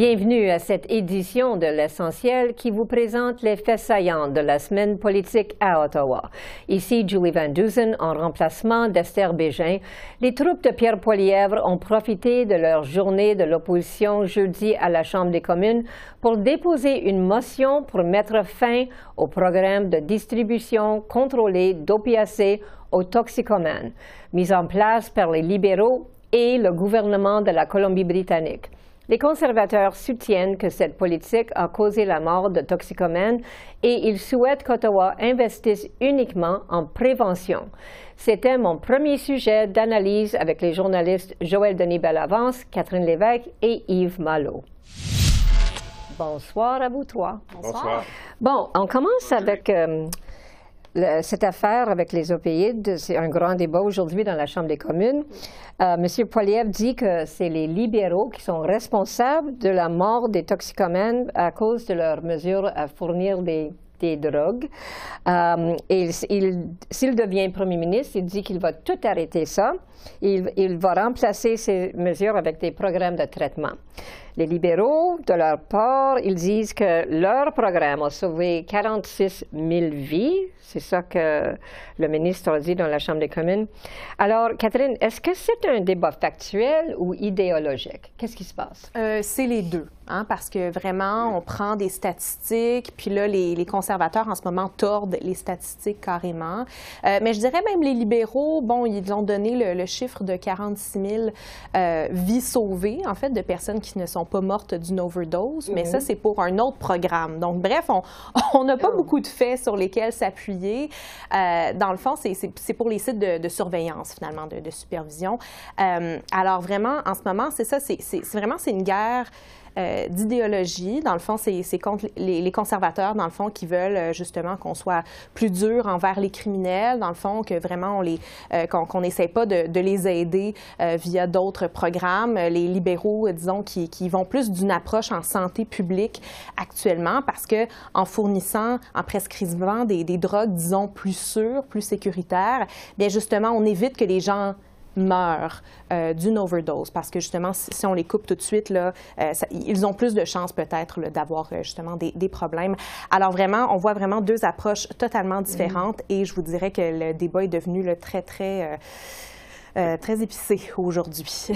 Bienvenue à cette édition de l'essentiel qui vous présente les faits saillants de la semaine politique à Ottawa. Ici Julie Van Dusen en remplacement d'Esther Bégin. Les troupes de Pierre Poilièvre ont profité de leur journée de l'opposition jeudi à la Chambre des communes pour déposer une motion pour mettre fin au programme de distribution contrôlée d'opiacés aux toxicomanes, mis en place par les libéraux et le gouvernement de la Colombie-Britannique. Les conservateurs soutiennent que cette politique a causé la mort de toxicomanes et ils souhaitent qu'Ottawa investisse uniquement en prévention. C'était mon premier sujet d'analyse avec les journalistes Joël Denis Bellavance, Catherine Lévesque et Yves Malo. Bonsoir à vous trois. Bonsoir. Bon, on commence avec euh, cette affaire avec les opioïdes, c'est un grand débat aujourd'hui dans la Chambre des communes. Monsieur Poiliev dit que c'est les libéraux qui sont responsables de la mort des toxicomènes à cause de leurs mesures à fournir des, drogues. Euh, et s'il devient premier ministre, il dit qu'il va tout arrêter ça. Il, va remplacer ces mesures avec des programmes de traitement. Les libéraux, de leur part, ils disent que leur programme a sauvé 46 000 vies. C'est ça que le ministre a dit dans la Chambre des communes. Alors, Catherine, est-ce que c'est un débat factuel ou idéologique? Qu'est-ce qui se passe? Euh, c'est les deux, hein, parce que vraiment, on prend des statistiques, puis là, les, conservateurs en ce moment tordent les statistiques carrément. Euh, mais je dirais même les libéraux, bon, ils ont donné le, chiffre de 46 000 euh, vies sauvées, en fait, de personnes qui ne sont pas mortes d'une overdose, mais ça, c'est pour un autre programme. Donc, bref, on n'a pas oh. beaucoup de faits sur lesquels s'appuyer. Euh, dans le fond, c'est pour les sites de, surveillance, finalement, de, supervision. Euh, alors, vraiment, en ce moment, c'est ça, c'est vraiment, c'est une guerre euh, d'idéologie. Dans le fond, c'est contre les, conservateurs, dans le fond, qui veulent euh, justement qu'on soit plus dur envers les criminels, dans le fond, que vraiment on euh, qu'on n'essaie pas de, les aider via d'autres programmes. Les libéraux, disons, qui, qui vont plus d'une approche en santé publique actuellement, parce que en fournissant, en prescrivant des, des drogues, disons, plus sûres, plus sécuritaires, bien justement, on évite que les gens meurent euh, d'une overdose parce que justement, si, on les coupe tout de suite, là, euh, ils ont plus de chances peut-être d'avoir euh, justement des, problèmes. Alors vraiment, on voit vraiment deux approches totalement différentes mm-hmm. et je vous dirais que le débat est devenu le très, très... très épicé aujourd'hui.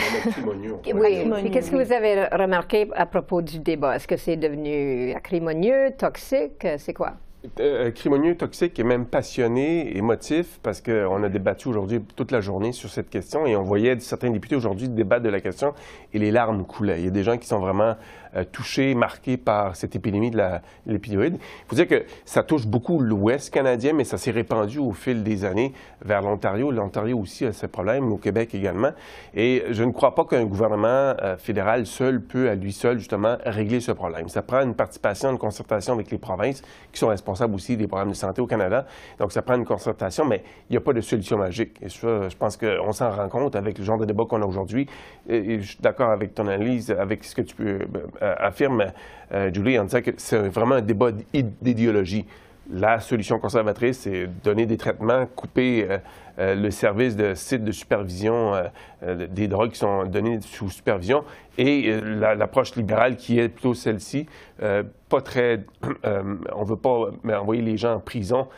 oui. Qu'est-ce que vous avez remarqué à propos du débat? Est-ce que c'est devenu acrimonieux, toxique? C'est quoi? Euh, toxique et même passionné, émotif, parce qu'on a débattu aujourd'hui toute la journée sur cette question et on voyait certains députés aujourd'hui débattre de la question et les larmes coulaient. Il y a des gens qui sont vraiment touchés, marqués par cette épidémie de l'épidémie. Il faut dire que ça touche beaucoup l'Ouest canadien, mais ça s'est répandu au fil des années vers l'Ontario. L'Ontario aussi a ses problèmes, au Québec également. Et je ne crois pas qu'un gouvernement euh, fédéral seul peut, à lui seul, justement, régler ce problème. Ça prend une participation, une concertation avec les provinces qui sont responsables aussi des programmes de santé au Canada. Donc, ça prend une concertation, mais il n'y a pas de solution magique. Et ça, je pense qu'on s'en rend compte avec le genre de débat qu'on a aujourd'hui. Je suis d'accord avec ton analyse, avec ce que tu peux euh, euh, affirme euh, Julie en disant que c'est vraiment un débat d'idéologie. La solution conservatrice, c'est donner des traitements, couper le service de sites de supervision des drogues qui sont donnés sous supervision, et l'approche libérale qui est plutôt celle-ci, pas très. on ne veut pas envoyer les gens en prison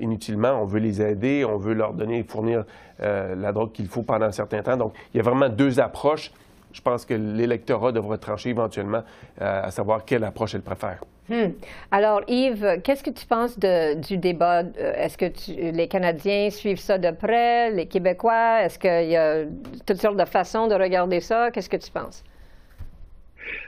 inutilement, on veut les aider, on veut leur donner, fournir la drogue qu'il faut pendant un certain temps. Donc, il y a vraiment deux approches je pense que l'électorat devra trancher éventuellement euh, à savoir quelle approche elle préfère. Hmm. Alors, Yves, qu'est-ce que tu penses du débat? Euh, est-ce que les Canadiens suivent ça de près, les Québécois? Est-ce qu'il y a toutes sortes de façons de regarder ça? Qu'est-ce que tu penses?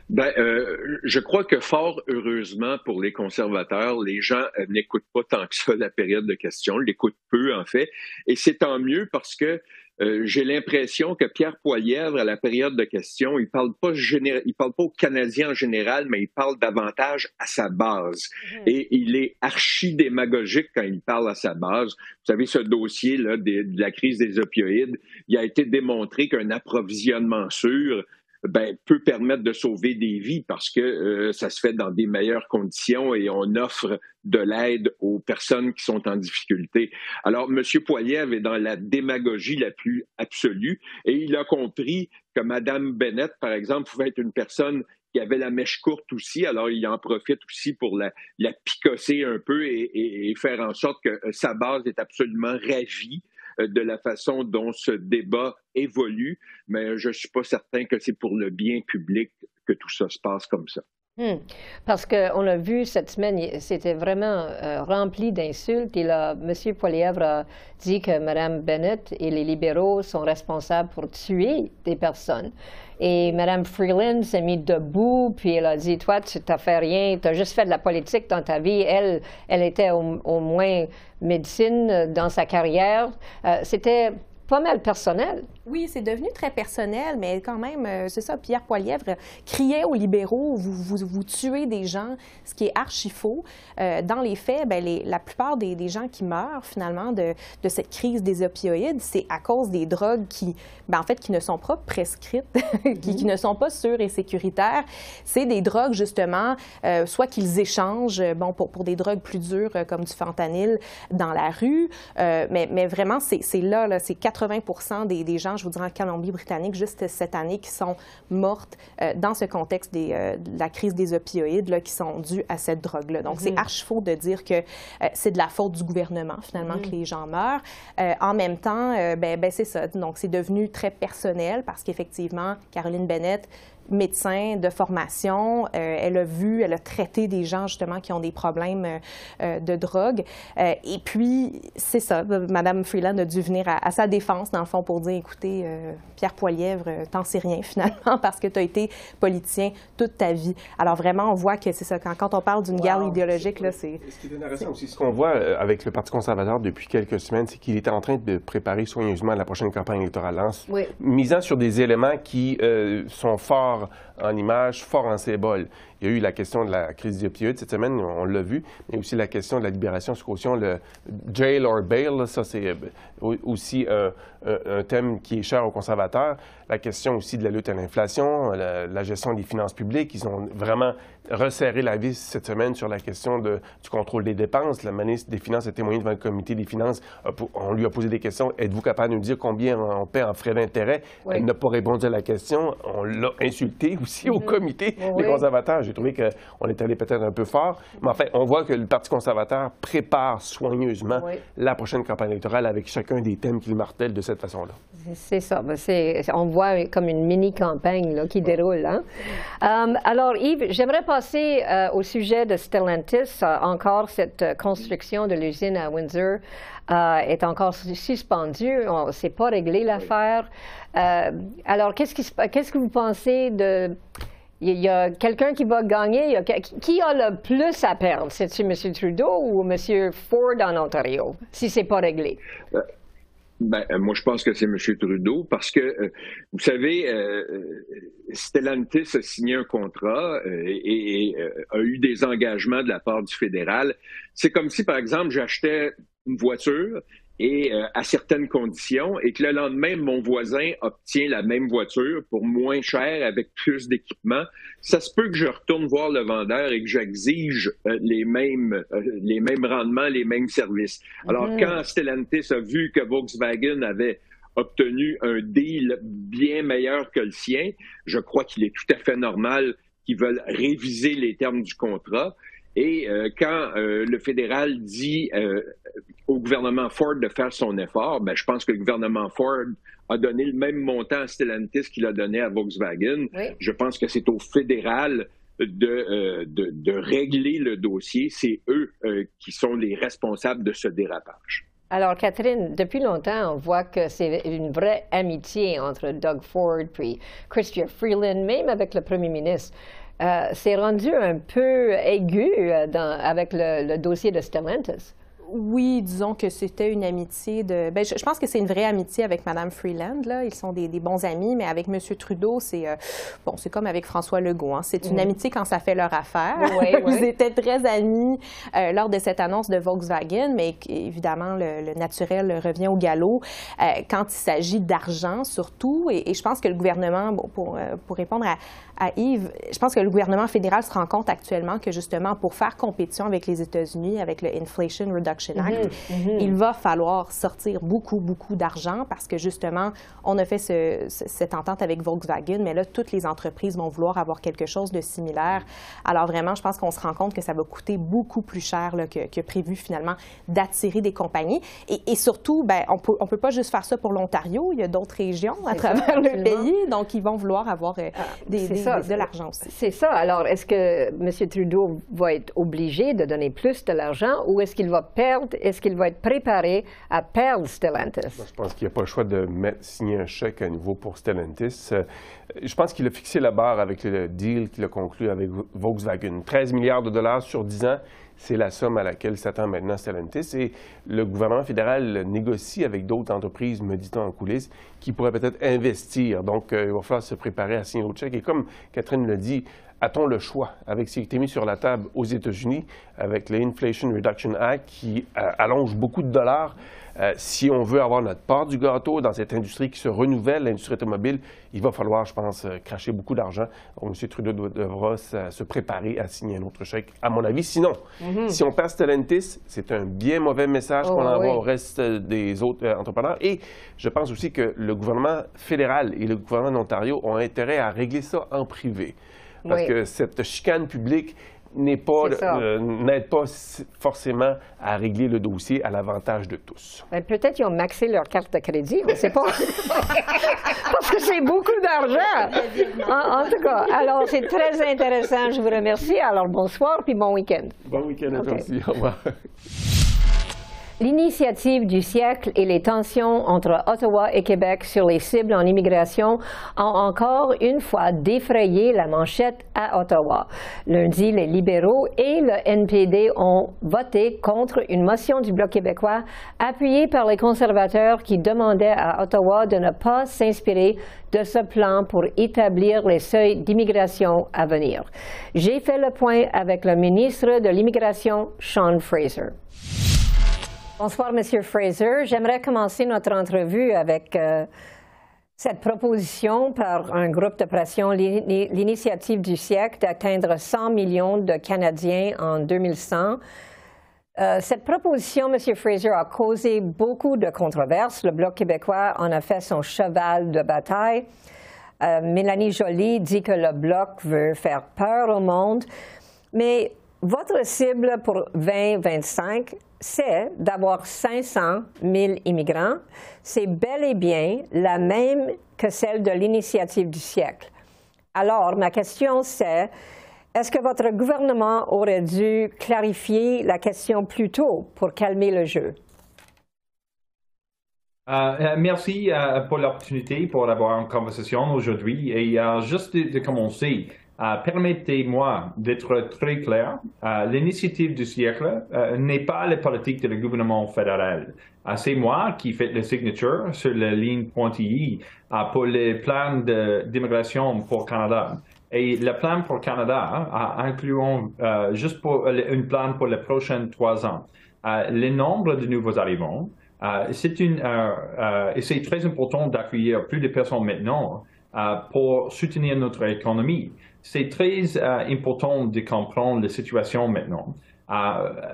Ben, euh, je crois que fort heureusement pour les conservateurs, les gens n'écoutent pas tant que ça la période de questions, l'écoutent peu en fait, et c'est tant mieux parce que euh, j'ai l'impression que Pierre Poilièvre, à la période de questions, il parle pas il parle pas aux Canadiens en général, mais il parle davantage à sa base. Mhm. Et il est archi démagogique quand il parle à sa base. Vous savez, ce dossier là de, de la crise des opioïdes, il a été démontré qu'un approvisionnement sûr ben, peut permettre de sauver des vies parce que euh, ça se fait dans des meilleures conditions et on offre de l'aide aux personnes qui sont en difficulté. Alors, M. Poiliev est dans la démagogie la plus absolue et il a compris que Mme Bennett, par exemple, pouvait être une personne qui avait la mèche courte aussi, alors il en profite aussi pour la, la picosser un peu et, et, faire en sorte que euh, sa base est absolument ravie de la façon dont ce débat évolue, mais je ne suis pas certain que c'est pour le bien public que tout ça se passe comme ça. Hmm. Parce qu'on l'a vu cette semaine, c'était vraiment euh, rempli d'insultes. Et là, M. Poilièvre a dit que Mme Bennett et les libéraux sont responsables pour tuer des personnes. Et Mme Freeland s'est mise debout, puis elle a dit Toi, tu n'as fait rien, tu as juste fait de la politique dans ta vie. Elle, elle était au, moins médecine dans sa carrière. Euh, c'était pas mal personnel. Oui, c'est devenu très personnel, mais quand même, euh, c'est ça, Pierre Poilièvre criait aux libéraux, vous, vous, tuez des gens, ce qui est archi faux. Euh, dans les faits, bien, les, la plupart des, gens qui meurent finalement de, de cette crise des opioïdes, c'est à cause des drogues qui, bien, en fait, qui ne sont pas prescrites, qui, qui, ne sont pas sûres et sécuritaires. C'est des drogues, justement, euh, soit qu'ils échangent, bon, pour, pour des drogues plus dures comme du fentanyl dans la rue, mais, mais vraiment, c'est là, là c'est 80 des, des gens je vous dirais, en Colombie-Britannique, juste cette année, qui sont mortes euh, dans ce contexte des, euh, de la crise des opioïdes, là, qui sont dues à cette drogue-là. Donc, c'est mhm. archi faux de dire que euh, c'est de la faute du gouvernement, finalement, mhm. que les gens meurent. en même temps, ben, ben c'est ça. Donc, c'est devenu très personnel parce qu'effectivement, Caroline Bennett médecin de formation. Euh, elle a vu, elle a traité des gens justement qui ont des problèmes euh, de drogue. Euh, et puis, c'est ça, Madame Freeland a dû venir à, sa défense, dans le fond, pour dire, écoutez, Pierre Poilièvre, t'en sais rien finalement parce que tu as été politicien toute ta vie. Alors vraiment, on voit que c'est ça, quand, quand, on parle d'une guerre idéologique, là, c'est... Ce qui est intéressant aussi, ce qu'on voit avec le Parti conservateur depuis quelques semaines, c'est qu'il était en train de préparer soigneusement la prochaine campagne électorale, oui. misant sur des éléments qui sont forts en image, fort en symbole. Il y a eu la question de la crise des opioïdes cette semaine, on l'a vu, mais aussi la question de la libération sous caution, le jail or bail, ça c'est euh, aussi un, thème qui est cher aux conservateurs. La question aussi de la lutte à l'inflation, la, gestion des finances publiques, ils ont vraiment resserré la vis cette semaine sur la question de, du contrôle des dépenses. La ministre des Finances a témoigné devant le comité des finances. On lui a posé des questions. Êtes-vous capable de nous dire combien on paie en frais d'intérêt? Elle n'a pas répondu à la question. On l'a insulté aussi au mm-hmm. comité des conservateurs. J'ai trouvé qu'on est allé peut-être un peu fort. Mais en fait, on voit que le Parti conservateur prépare soigneusement la prochaine campagne électorale avec chacun des thèmes qu'il martèle de cette façon-là. C'est ça. Ben, on voit comme une mini-campagne qui déroule. Hein. Euh, alors, Yves, j'aimerais passer euh, au sujet de Stellantis. Euh, encore, cette construction de l'usine à Windsor est encore suspendue. On ne s'est pas réglé l'affaire. alors, qu'est-ce, qu'est-ce que vous pensez de il y a quelqu'un qui va gagner. qui a le plus à perdre? C'est-tu M. Trudeau ou M. Ford en Ontario, si c'est pas réglé? Euh, ben, euh, moi, je pense que c'est M. Trudeau parce que, euh, vous savez, Stellantis a signé un contrat et, a eu des engagements de la part du fédéral. C'est comme si, par exemple, j'achetais une voiture et euh, à certaines conditions, et que le lendemain, mon voisin obtient la même voiture pour moins cher avec plus d'équipement, ça se peut que je retourne voir le vendeur et que j'exige euh, les mêmes euh, les mêmes rendements, les mêmes services. Alors quand Stellantis a vu que Volkswagen avait obtenu un deal bien meilleur que le sien, je crois qu'il est tout à fait normal qu'ils veulent réviser les termes du contrat. Et euh, quand euh, le fédéral dit euh, au gouvernement Ford de faire son effort, ben, je pense que le gouvernement Ford a donné le même montant à Stellantis qu'il a donné à Volkswagen. Je pense que c'est au fédéral de, de, de, régler le dossier. C'est eux qui sont les responsables de ce dérapage. Alors, Catherine, depuis longtemps, on voit que c'est une vraie amitié entre Doug Ford et Christian Freeland, même avec le premier ministre. Euh, c'est rendu un peu aigu euh, avec le, dossier de Stellantis. Oui, disons que c'était une amitié de. Ben, je, pense que c'est une vraie amitié avec Mme Freeland. Là. Ils sont des, bons amis, mais avec M. Trudeau, c'est euh, bon, c'est comme avec François Legault. Hein. C'est une amitié quand ça fait leur affaire. Ils étaient très amis euh, lors de cette annonce de Volkswagen, mais évidemment, le, naturel revient au galop euh, quand il s'agit d'argent surtout. Et, je pense que le gouvernement, bon, pour, pour répondre à, à Yves, je pense que le gouvernement fédéral se rend compte actuellement que justement pour faire compétition avec les États-Unis, avec le Inflation Reduction Act, mhm, mhm. il va falloir sortir beaucoup, beaucoup d'argent parce que justement, on a fait cette entente avec Volkswagen, mais là, toutes les entreprises vont vouloir avoir quelque chose de similaire. Alors vraiment, je pense qu'on se rend compte que ça va coûter beaucoup plus cher que, prévu finalement d'attirer des compagnies. Et, surtout, ben, on peut, ne on peut pas juste faire ça pour l'Ontario, il y a d'autres régions à travers le pays, donc ils vont vouloir avoir euh, ah, des, de l'argent aussi. C'est ça. Alors, est-ce que M. Trudeau va être obligé de donner plus de l'argent ou est-ce qu'il va perdre, est-ce qu'il va être préparé à perdre Stellantis? je pense qu'il n'y a pas le choix de signer un chèque à nouveau pour Stellantis. Euh, je pense qu'il a fixé la barre avec le deal qu'il a conclu avec Volkswagen. 13 milliards de dollars sur 10 ans c'est la somme à laquelle s'attend maintenant Stellantis. Et le gouvernement fédéral négocie avec d'autres entreprises, me dit-on en coulisses, qui pourraient peut-être investir. Donc, euh, il va falloir se préparer à signer au chèque. Et comme Catherine le dit, a-t-on le choix avec ce qui a été mis sur la table aux États-Unis, avec l'Inflation Reduction Act qui euh, allonge beaucoup de dollars? Euh, si on veut avoir notre part du gâteau dans cette industrie qui se renouvelle, l'industrie automobile, il va falloir, je pense, euh, cracher beaucoup d'argent. M. Trudeau devra se préparer à signer un autre chèque, à mon avis. Sinon, mhm. si on perd Stellantis, c'est un bien mauvais message qu'on oh, envoie au reste des autres euh, entrepreneurs. Et je pense aussi que le gouvernement fédéral et le gouvernement d'Ontario ont intérêt à régler ça en privé. Parce que cette chicane publique n'est pas, euh, n'aide pas forcément à régler le dossier à l'avantage de tous. Ben, peut-être qu'ils ont maxé leur carte de crédit, on ne sait pas. Parce que c'est beaucoup d'argent. En, tout cas, alors c'est très intéressant. Je vous remercie. Alors bonsoir, puis bon week-end. Bon week-end à toi aussi. Au revoir. L'initiative du siècle et les tensions entre Ottawa et Québec sur les cibles en immigration ont encore une fois défrayé la manchette à Ottawa. Lundi, les libéraux et le NPD ont voté contre une motion du Bloc québécois appuyée par les conservateurs qui demandaient à Ottawa de ne pas s'inspirer de ce plan pour établir les seuils d'immigration à venir. J'ai fait le point avec le ministre de l'Immigration, Sean Fraser. Bonsoir, Monsieur Fraser. J'aimerais commencer notre entrevue avec euh, cette proposition par un groupe de pression, l'initiative du siècle, d'atteindre 100 millions de Canadiens en 2100. Euh, cette proposition, Monsieur Fraser, a causé beaucoup de controverses. Le Bloc québécois en a fait son cheval de bataille. Euh, Mélanie Joly dit que le Bloc veut faire peur au monde. Mais votre cible pour 2025, c'est d'avoir 500 000 immigrants. C'est bel et bien la même que celle de l'initiative du siècle. Alors, ma question, c'est, est-ce que votre gouvernement aurait dû clarifier la question plus tôt pour calmer le jeu? Euh, euh, merci euh, pour l'opportunité pour avoir une conversation aujourd'hui. Et juste de commencer, euh, permettez-moi d'être très clair. Euh, l'initiative du siècle euh, n'est pas la politique du gouvernement fédéral. C'est moi qui fais la signature sur la ligne pointillée pour le plan d'immigration pour Canada. Et le plan pour Canada incluant juste pour un plan pour les prochains trois ans. le nombre de nouveaux arrivants, c'est une, c'est très important d'accueillir plus de personnes maintenant pour soutenir notre économie c'est très euh, important de comprendre la situation maintenant. Euh,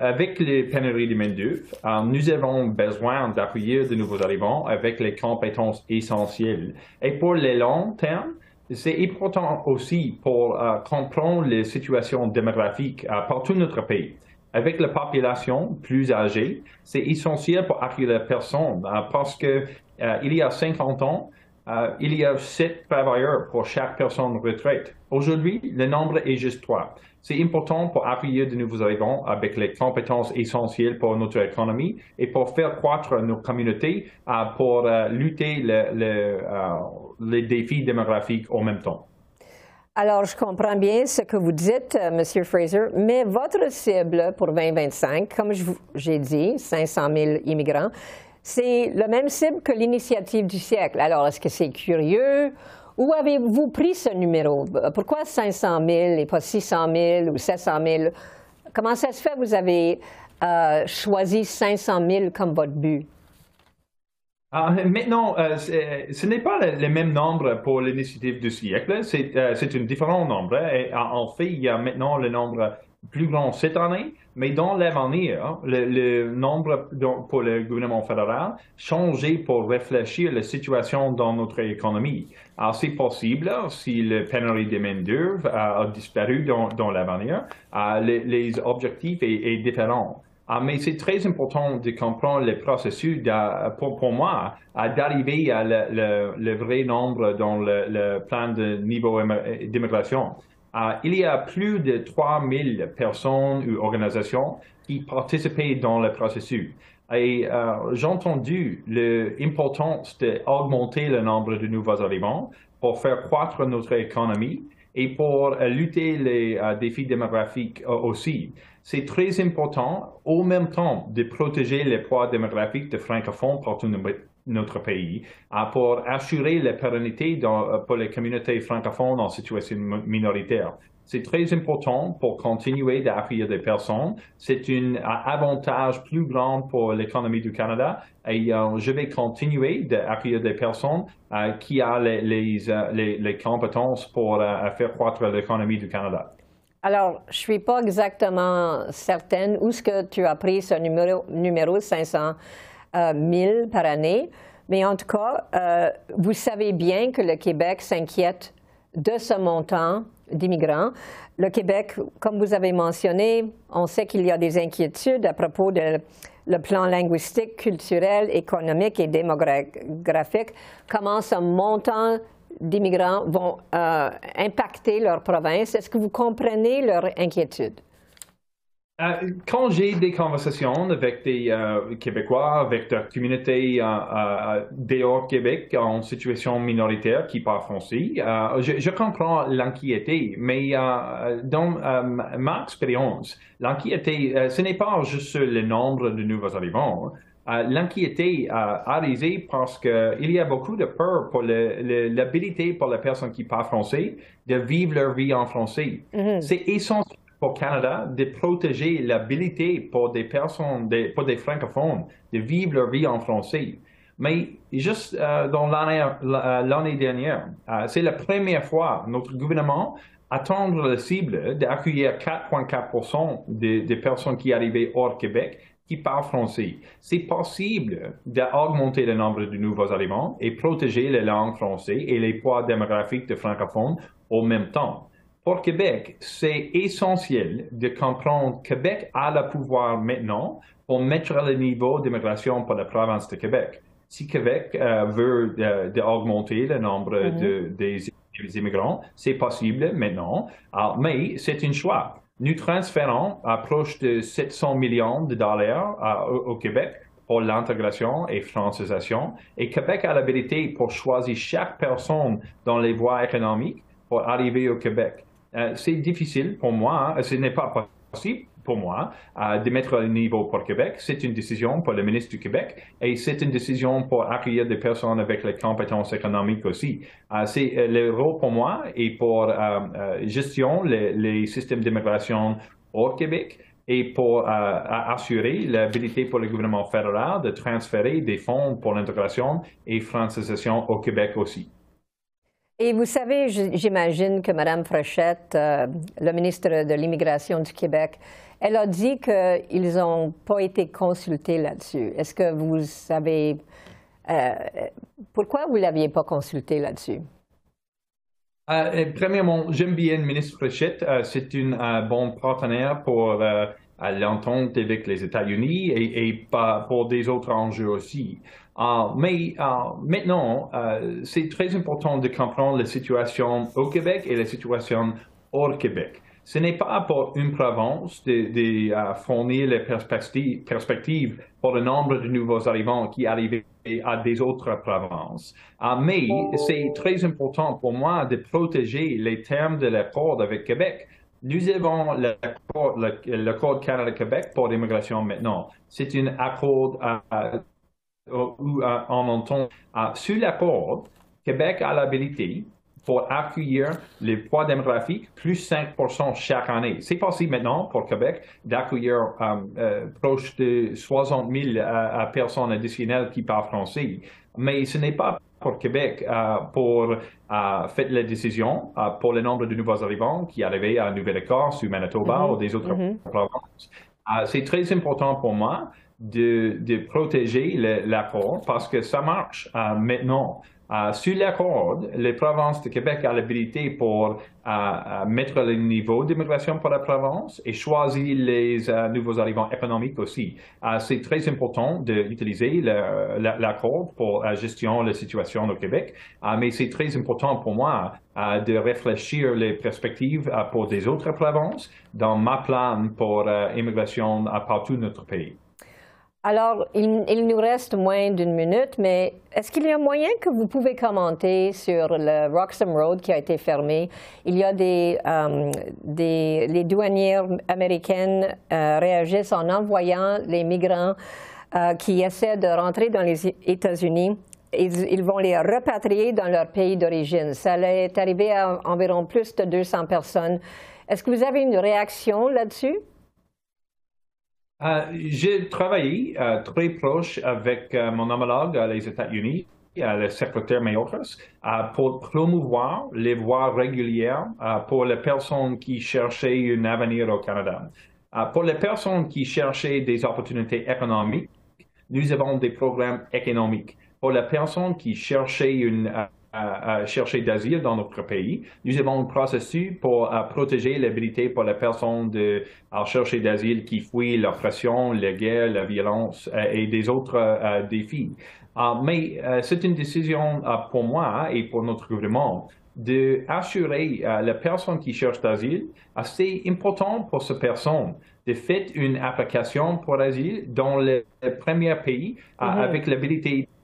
avec les pénuries de main-d'œuvre, euh, nous avons besoin d'accueillir de nouveaux arrivants avec les compétences essentielles. Et pour le long terme, c'est important aussi pour comprendre les situations démographiques partout notre pays. Avec la population plus âgée, c'est essentiel pour accueillir les personnes parce que il y a 50 ans, euh, il y a sept travailleurs pour chaque personne retraite. Aujourd'hui, le nombre est juste trois. C'est important pour accueillir de nouveaux arrivants avec les compétences essentielles pour notre économie et pour faire croître nos communautés euh, pour euh, lutter les défis démographiques en même temps. Alors, je comprends bien ce que vous dites, euh, M. Fraser, mais votre cible pour 2025, comme j'ai dit, 500 000 immigrants, c'est le même cible que l'initiative du siècle. Alors, est-ce que c'est curieux? Où avez-vous pris ce numéro? Pourquoi 500 000 et pas 600 000 ou 700 000? Comment ça se fait que vous avez euh, choisi 500 000 comme votre but? Ah, euh, ce n'est pas le, même nombre pour l'initiative du siècle, c'est euh, un différent nombre. En fait, il y a maintenant le nombre plus grand cette année, mais dans l'avenir, le, le, nombre pour le gouvernement fédéral changeait pour réfléchir la situation dans notre économie. Alors, c'est possible, si le pénurie de main-d'œuvre a, disparu dans, dans l'avenir, les, les, objectifs sont différents. Ah, mais c'est très important de comprendre le processus pour, pour, moi d'arriver à le, le, vrai nombre dans le, plan de niveau d'immigration. Ah, il y a plus de 3000 personnes ou organisations qui participaient dans le processus. Et euh, j'ai entendu l'importance d'augmenter le nombre de nouveaux arrivants pour faire croître notre économie et pour euh, lutter les euh, défis démographiques aussi c'est très important, au même temps, de protéger les poids démographiques de francophones partout notre pays, pour assurer la pérennité euh, pour les communautés francophones en situation minoritaire. C'est très important pour continuer d'accueillir des personnes. C'est un avantage plus grand pour l'économie du Canada et euh, je vais continuer d'accueillir des personnes euh, qui ont les, les, les, compétences pour faire croître l'économie du Canada. Alors, je ne suis pas exactement certaine où est-ce que tu as pris ce numéro, numéro 500 000 par année, mais en tout cas, euh, vous savez bien que le Québec s'inquiète de ce montant d'immigrants. Le Québec, comme vous avez mentionné, on sait qu'il y a des inquiétudes à propos de le plan linguistique, culturel, économique et démographique. Comment ce montant d'immigrants vont euh, impacter leur province? Est-ce que vous comprenez leur inquiétude? Euh, quand j'ai des conversations avec des euh, Québécois, avec des communautés dehors Québec en situation minoritaire qui parlent français, je, comprends l'inquiétude, mais dans ma expérience, l'inquiétude, ce n'est pas juste le nombre de nouveaux arrivants. Euh, l'inquiétude arrivé parce qu'il y a beaucoup de peur pour l'habilité pour les personnes qui parlent français de vivre leur vie en français. Mm-hmm. C'est essentiel pour Canada de protéger l'habilité pour des personnes, pour des francophones, de vivre leur vie en français. Mais juste euh, dans euh, l'année dernière, c'est la première fois notre gouvernement attendre la cible d'accueillir 4,4 des, des personnes qui arrivaient hors Québec qui parlent français. C'est possible d'augmenter le nombre de nouveaux arrivants et protéger les langues françaises et les poids démographiques de francophones au même temps. Pour Québec, c'est essentiel de comprendre que Québec a le pouvoir maintenant pour mettre le niveau d'immigration pour la province de Québec. Si Québec euh, veut euh, augmenter le nombre mm-hmm. des immigrants, c'est possible maintenant, mais c'est un choix. Nous transférons approche de 700 millions de dollars au, Québec pour l'intégration et francisation. Et Québec a l'habilité pour choisir chaque personne dans les voies économiques pour arriver au Québec. Euh, c'est difficile pour moi, ce n'est pas possible pour moi euh, de mettre le niveau pour Québec. C'est une décision pour le ministre du Québec et c'est une décision pour accueillir des personnes avec les compétences économiques aussi. Euh, c'est le rôle pour moi et pour gestion les, systèmes d'immigration hors Québec et pour assurer l'habilité pour le gouvernement fédéral de transférer des fonds pour l'intégration et francisation au Québec aussi. Et vous savez, j'imagine que Mme Fréchette, le ministre de l'Immigration du Québec, elle a dit qu'ils n'ont pas été consultés là-dessus. Est-ce que vous savez euh, pourquoi vous ne l'aviez pas consulté là-dessus? Euh, premièrement, j'aime bien le ministre Fréchette. Euh, c'est un bon partenaire pour l'entente avec les États-Unis et, et, pour des autres enjeux aussi. Mais maintenant, c'est très important de comprendre la situation au Québec et la situation hors Québec ce n'est pas pour une province de, euh, fournir les perspectives, pour le nombre de nouveaux arrivants qui arrivent à des autres provinces. Euh, mais c'est très important pour moi de protéger les termes de l'accord avec Québec. Nous avons l'accord Canada-Québec pour l'immigration maintenant. C'est un accord euh, où on entend sur l'accord, Québec a l'habilité pour accueillir les poids démographiques plus 5 chaque année. C'est possible maintenant pour Québec d'accueillir euh, euh, proche de 60 000 euh, personnes additionnelles qui parlent français, mais ce n'est pas pour Québec pour faire la décision pour le nombre de nouveaux arrivants qui arrivaient à Nouvelle-Écosse ou Manitoba mm-hmm. ou des autres mm-hmm. provinces. C'est très important pour moi de, de protéger l'accord parce que ça marche maintenant. Euh, sur l'accord, les provinces de Québec ont l'habilité pour euh, mettre le niveau d'immigration pour la province et choisir les euh, nouveaux arrivants économiques aussi. C'est très important d'utiliser l'accord pour la gestion de la situation au Québec, mais c'est très important pour moi de réfléchir les perspectives pour des autres provinces dans ma plan pour l'immigration partout notre pays. Alors, il, nous reste moins d'une minute, mais est-ce qu'il y a moyen que vous pouvez commenter sur le Roxham Road qui a été fermé? Il y a des, euh, les douanières américaines euh, réagissent en envoyant les migrants euh, qui essaient de rentrer dans les États-Unis. Ils, ils, vont les repatrier dans leur pays d'origine. Ça est arrivé à environ plus de 200 personnes. Est-ce que vous avez une réaction là-dessus? Euh, j'ai travaillé euh, très proche avec euh, mon homologue les États-Unis, le secrétaire Mayorkas, pour promouvoir les voies régulières pour les personnes qui cherchaient un avenir au Canada. pour les personnes qui cherchaient des opportunités économiques, nous avons des programmes économiques. Pour les personnes qui cherchaient une à, chercher d'asile dans notre pays. Nous avons un processus pour protéger l'habilité pour les personnes de, à chercher d'asile qui fuient l'oppression, la guerre, la violence euh, et des autres euh, défis. Euh, mais c'est une décision pour moi et pour notre gouvernement d'assurer à la personne qui cherche d'asile, assez important pour cette personne de faire une application pour l'asile dans le, premier pays mm-hmm. avec l'habilité euh, euh,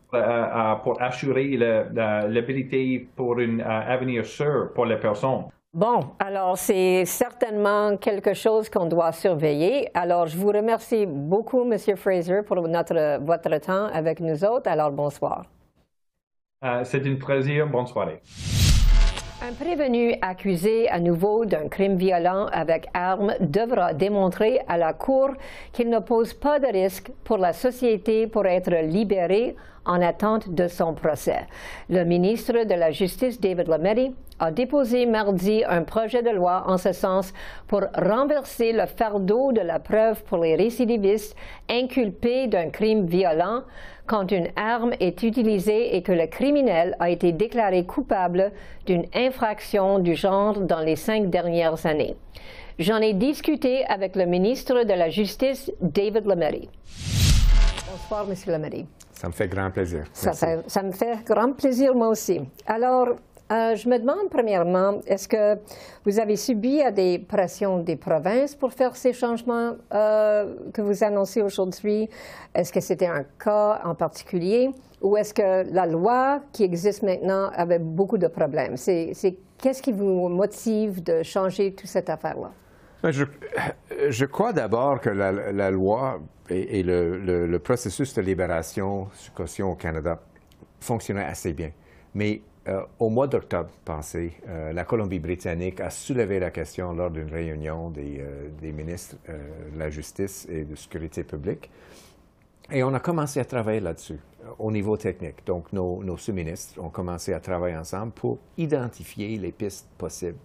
pour assurer l'habilité pour un euh, avenir sûr pour les personnes. Bon, alors c'est certainement quelque chose qu'on doit surveiller. Alors je vous remercie beaucoup, M. Fraser, pour notre, votre temps avec nous autres. Alors bonsoir. c'est un plaisir. Bonne soirée. Un prévenu accusé à nouveau d'un crime violent avec arme devra démontrer à la Cour qu'il ne pose pas de risque pour la société pour être libéré en attente de son procès. Le ministre de la Justice, David Lametti, a déposé mardi un projet de loi en ce sens pour renverser le fardeau de la preuve pour les récidivistes inculpés d'un crime violent quand une arme est utilisée et que le criminel a été déclaré coupable d'une infraction du genre dans les cinq dernières années. J'en ai discuté avec le ministre de la Justice, David Lametti. Bonsoir, M. Lametti. Ça me fait grand plaisir. Ça, ça, me fait grand plaisir, moi aussi. Alors, euh, je me demande premièrement, est-ce que vous avez subi des pressions des provinces pour faire ces changements euh, que vous annoncez aujourd'hui? Est-ce que c'était un cas en particulier? Ou est-ce que la loi qui existe maintenant avait beaucoup de problèmes? C'est, qu'est-ce qui vous motive de changer toute cette affaire-là? Ben, je, crois d'abord que la, loi et, le, processus de libération sur caution au Canada fonctionnaient assez bien. Mais euh, au mois d'octobre passé, euh, la Colombie-Britannique a soulevé la question lors d'une réunion des, euh, ministres de la Justice et de Sécurité publique. Et on a commencé à travailler là-dessus au niveau technique. Donc, nos sous-ministres ont commencé à travailler ensemble pour identifier les pistes possibles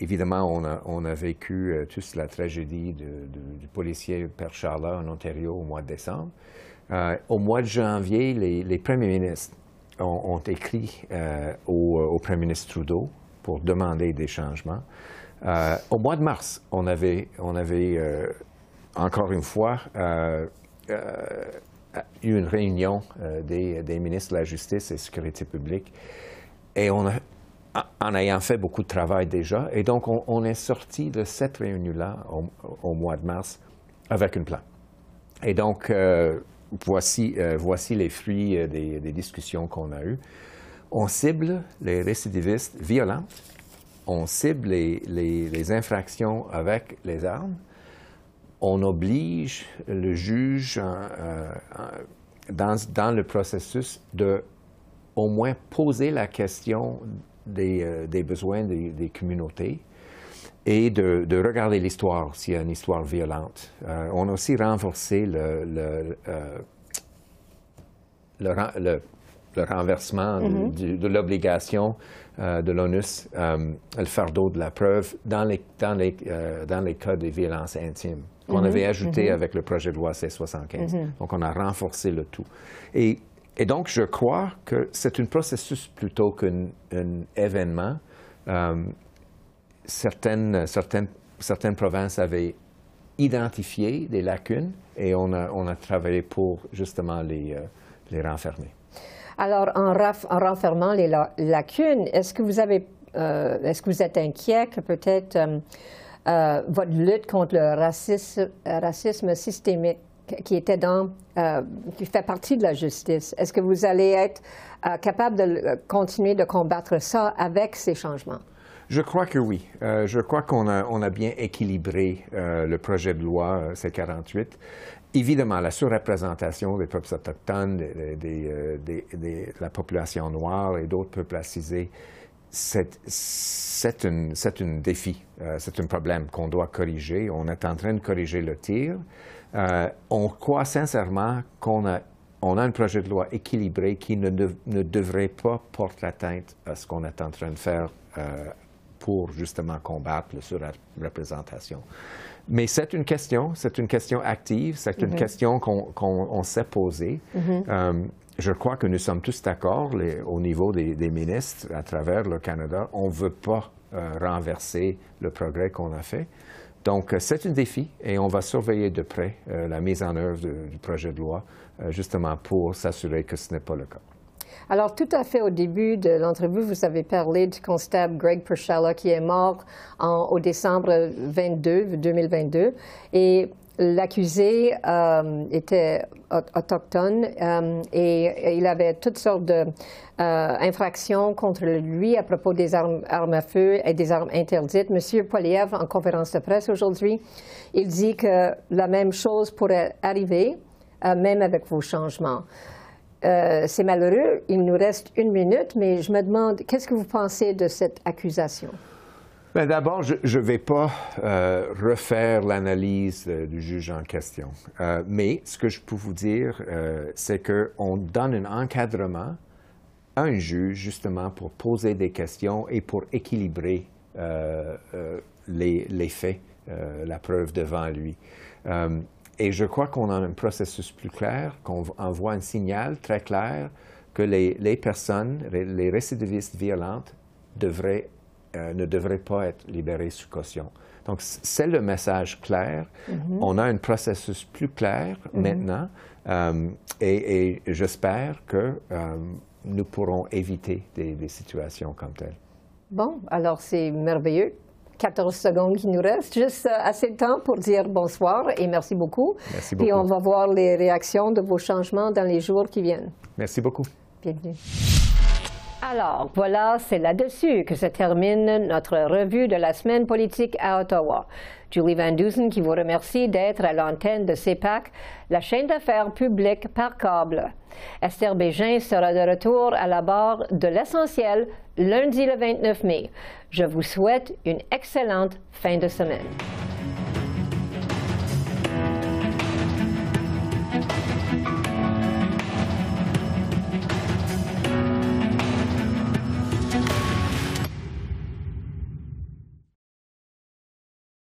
évidemment, on a, vécu euh, toute la tragédie du policier Père Charlotte en Ontario au mois de décembre. Euh, au mois de janvier, les, premiers ministres ont, écrit euh, au, premier ministre Trudeau pour demander des changements. au mois de mars, on avait, encore une fois eu une réunion des, des, ministres de la Justice et de la Sécurité publique et on a en ayant fait beaucoup de travail déjà. Et donc, on, est sorti de cette réunion-là au, mois de mars avec un plan. Et donc, euh, voici, euh, voici les fruits euh, des, discussions qu'on a eues. On cible les récidivistes violents, on cible les, les, infractions avec les armes, on oblige le juge dans, dans, le processus de au moins poser la question des, des besoins des, des communautés et de, de regarder l'histoire s'il y a une histoire violente. on a aussi renforcé le, le le, renversement mm-hmm. de l'obligation euh, de l'ONUS, euh, le fardeau de la preuve dans les, dans les, euh, dans les cas de violences intimes qu'on mm-hmm. avait ajouté mm-hmm. avec le projet de loi C-75. Donc, on a renforcé le tout. Et, et donc, je crois que c'est un processus plutôt qu'un événement. certaines, certaines, certaines provinces avaient identifié des lacunes et on a, on a travaillé pour justement les les renfermer. Alors, en, renfermant les lacunes, est-ce que vous euh, est-ce que vous êtes inquiet que peut-être euh, euh, votre lutte contre le racisme, racisme systémique dans, qui fait partie de la justice, est-ce que vous allez être capable de continuer de combattre ça avec ces changements? Je crois que oui. je crois qu'on a, bien équilibré le projet de loi C-48. Évidemment, la surreprésentation des peuples autochtones, euh, de la population noire et d'autres peuples assisés, c'est un, défi, euh, c'est un problème qu'on doit corriger. On est en train de corriger le tir. Euh, on croit sincèrement qu'on a, on a un projet de loi équilibré qui ne, ne devrait pas porter atteinte à ce qu'on est en train de faire pour justement combattre la surreprésentation. Mais c'est une question, c'est une question active, c'est une mhm. question qu'on s'est posée. Mhm. Euh, je crois que nous sommes tous d'accord au niveau des, ministres à travers le Canada. On ne veut pas euh, renverser le progrès qu'on a fait. Donc, euh, c'est un défi et on va surveiller de près la mise en œuvre du projet de loi, justement pour s'assurer que ce n'est pas le cas. Alors, tout à fait au début de l'entrevue, vous avez parlé du constable Greg Perchella qui est mort au décembre 22, 2022. Et l'accusé euh, était autochtone euh, et, il avait toutes sortes d'infractions euh, contre lui à propos des armes, armes, à feu et des armes interdites. Monsieur Poiliev, en conférence de presse aujourd'hui, il dit que la même chose pourrait arriver, même avec vos changements. C'est malheureux, il nous reste une minute, mais je me demande, qu'est-ce que vous pensez de cette accusation? Ben, d'abord, je ne vais pas euh, refaire l'analyse euh, du juge en question. mais ce que je peux vous dire, c'est qu'on donne un encadrement à un juge justement pour poser des questions et pour équilibrer les, faits, la preuve devant lui. Et je crois qu'on a un processus plus clair, qu'on envoie un signal très clair que les personnes, les, récidivistes violentes, devraient, euh, ne devraient pas être libérées sous caution. Donc, c'est le message clair. Mm-hmm. On a un processus plus clair mm-hmm. maintenant euh, et, et j'espère que euh, nous pourrons éviter des, des situations comme telles. Bon, alors c'est merveilleux. 14 secondes qui nous restent, juste assez de temps pour dire bonsoir et merci beaucoup. Merci beaucoup. Et on va voir les réactions de vos changements dans les jours qui viennent. Merci beaucoup. Bienvenue. Alors, voilà, c'est là-dessus que se termine notre revue de la semaine politique à Ottawa. Julie Van Dusen qui vous remercie d'être à l'antenne de CEPAC, la chaîne d'affaires publique par câble. Esther Bégin sera de retour à la barre de l'essentiel lundi le 29 mai. Je vous souhaite une excellente fin de semaine.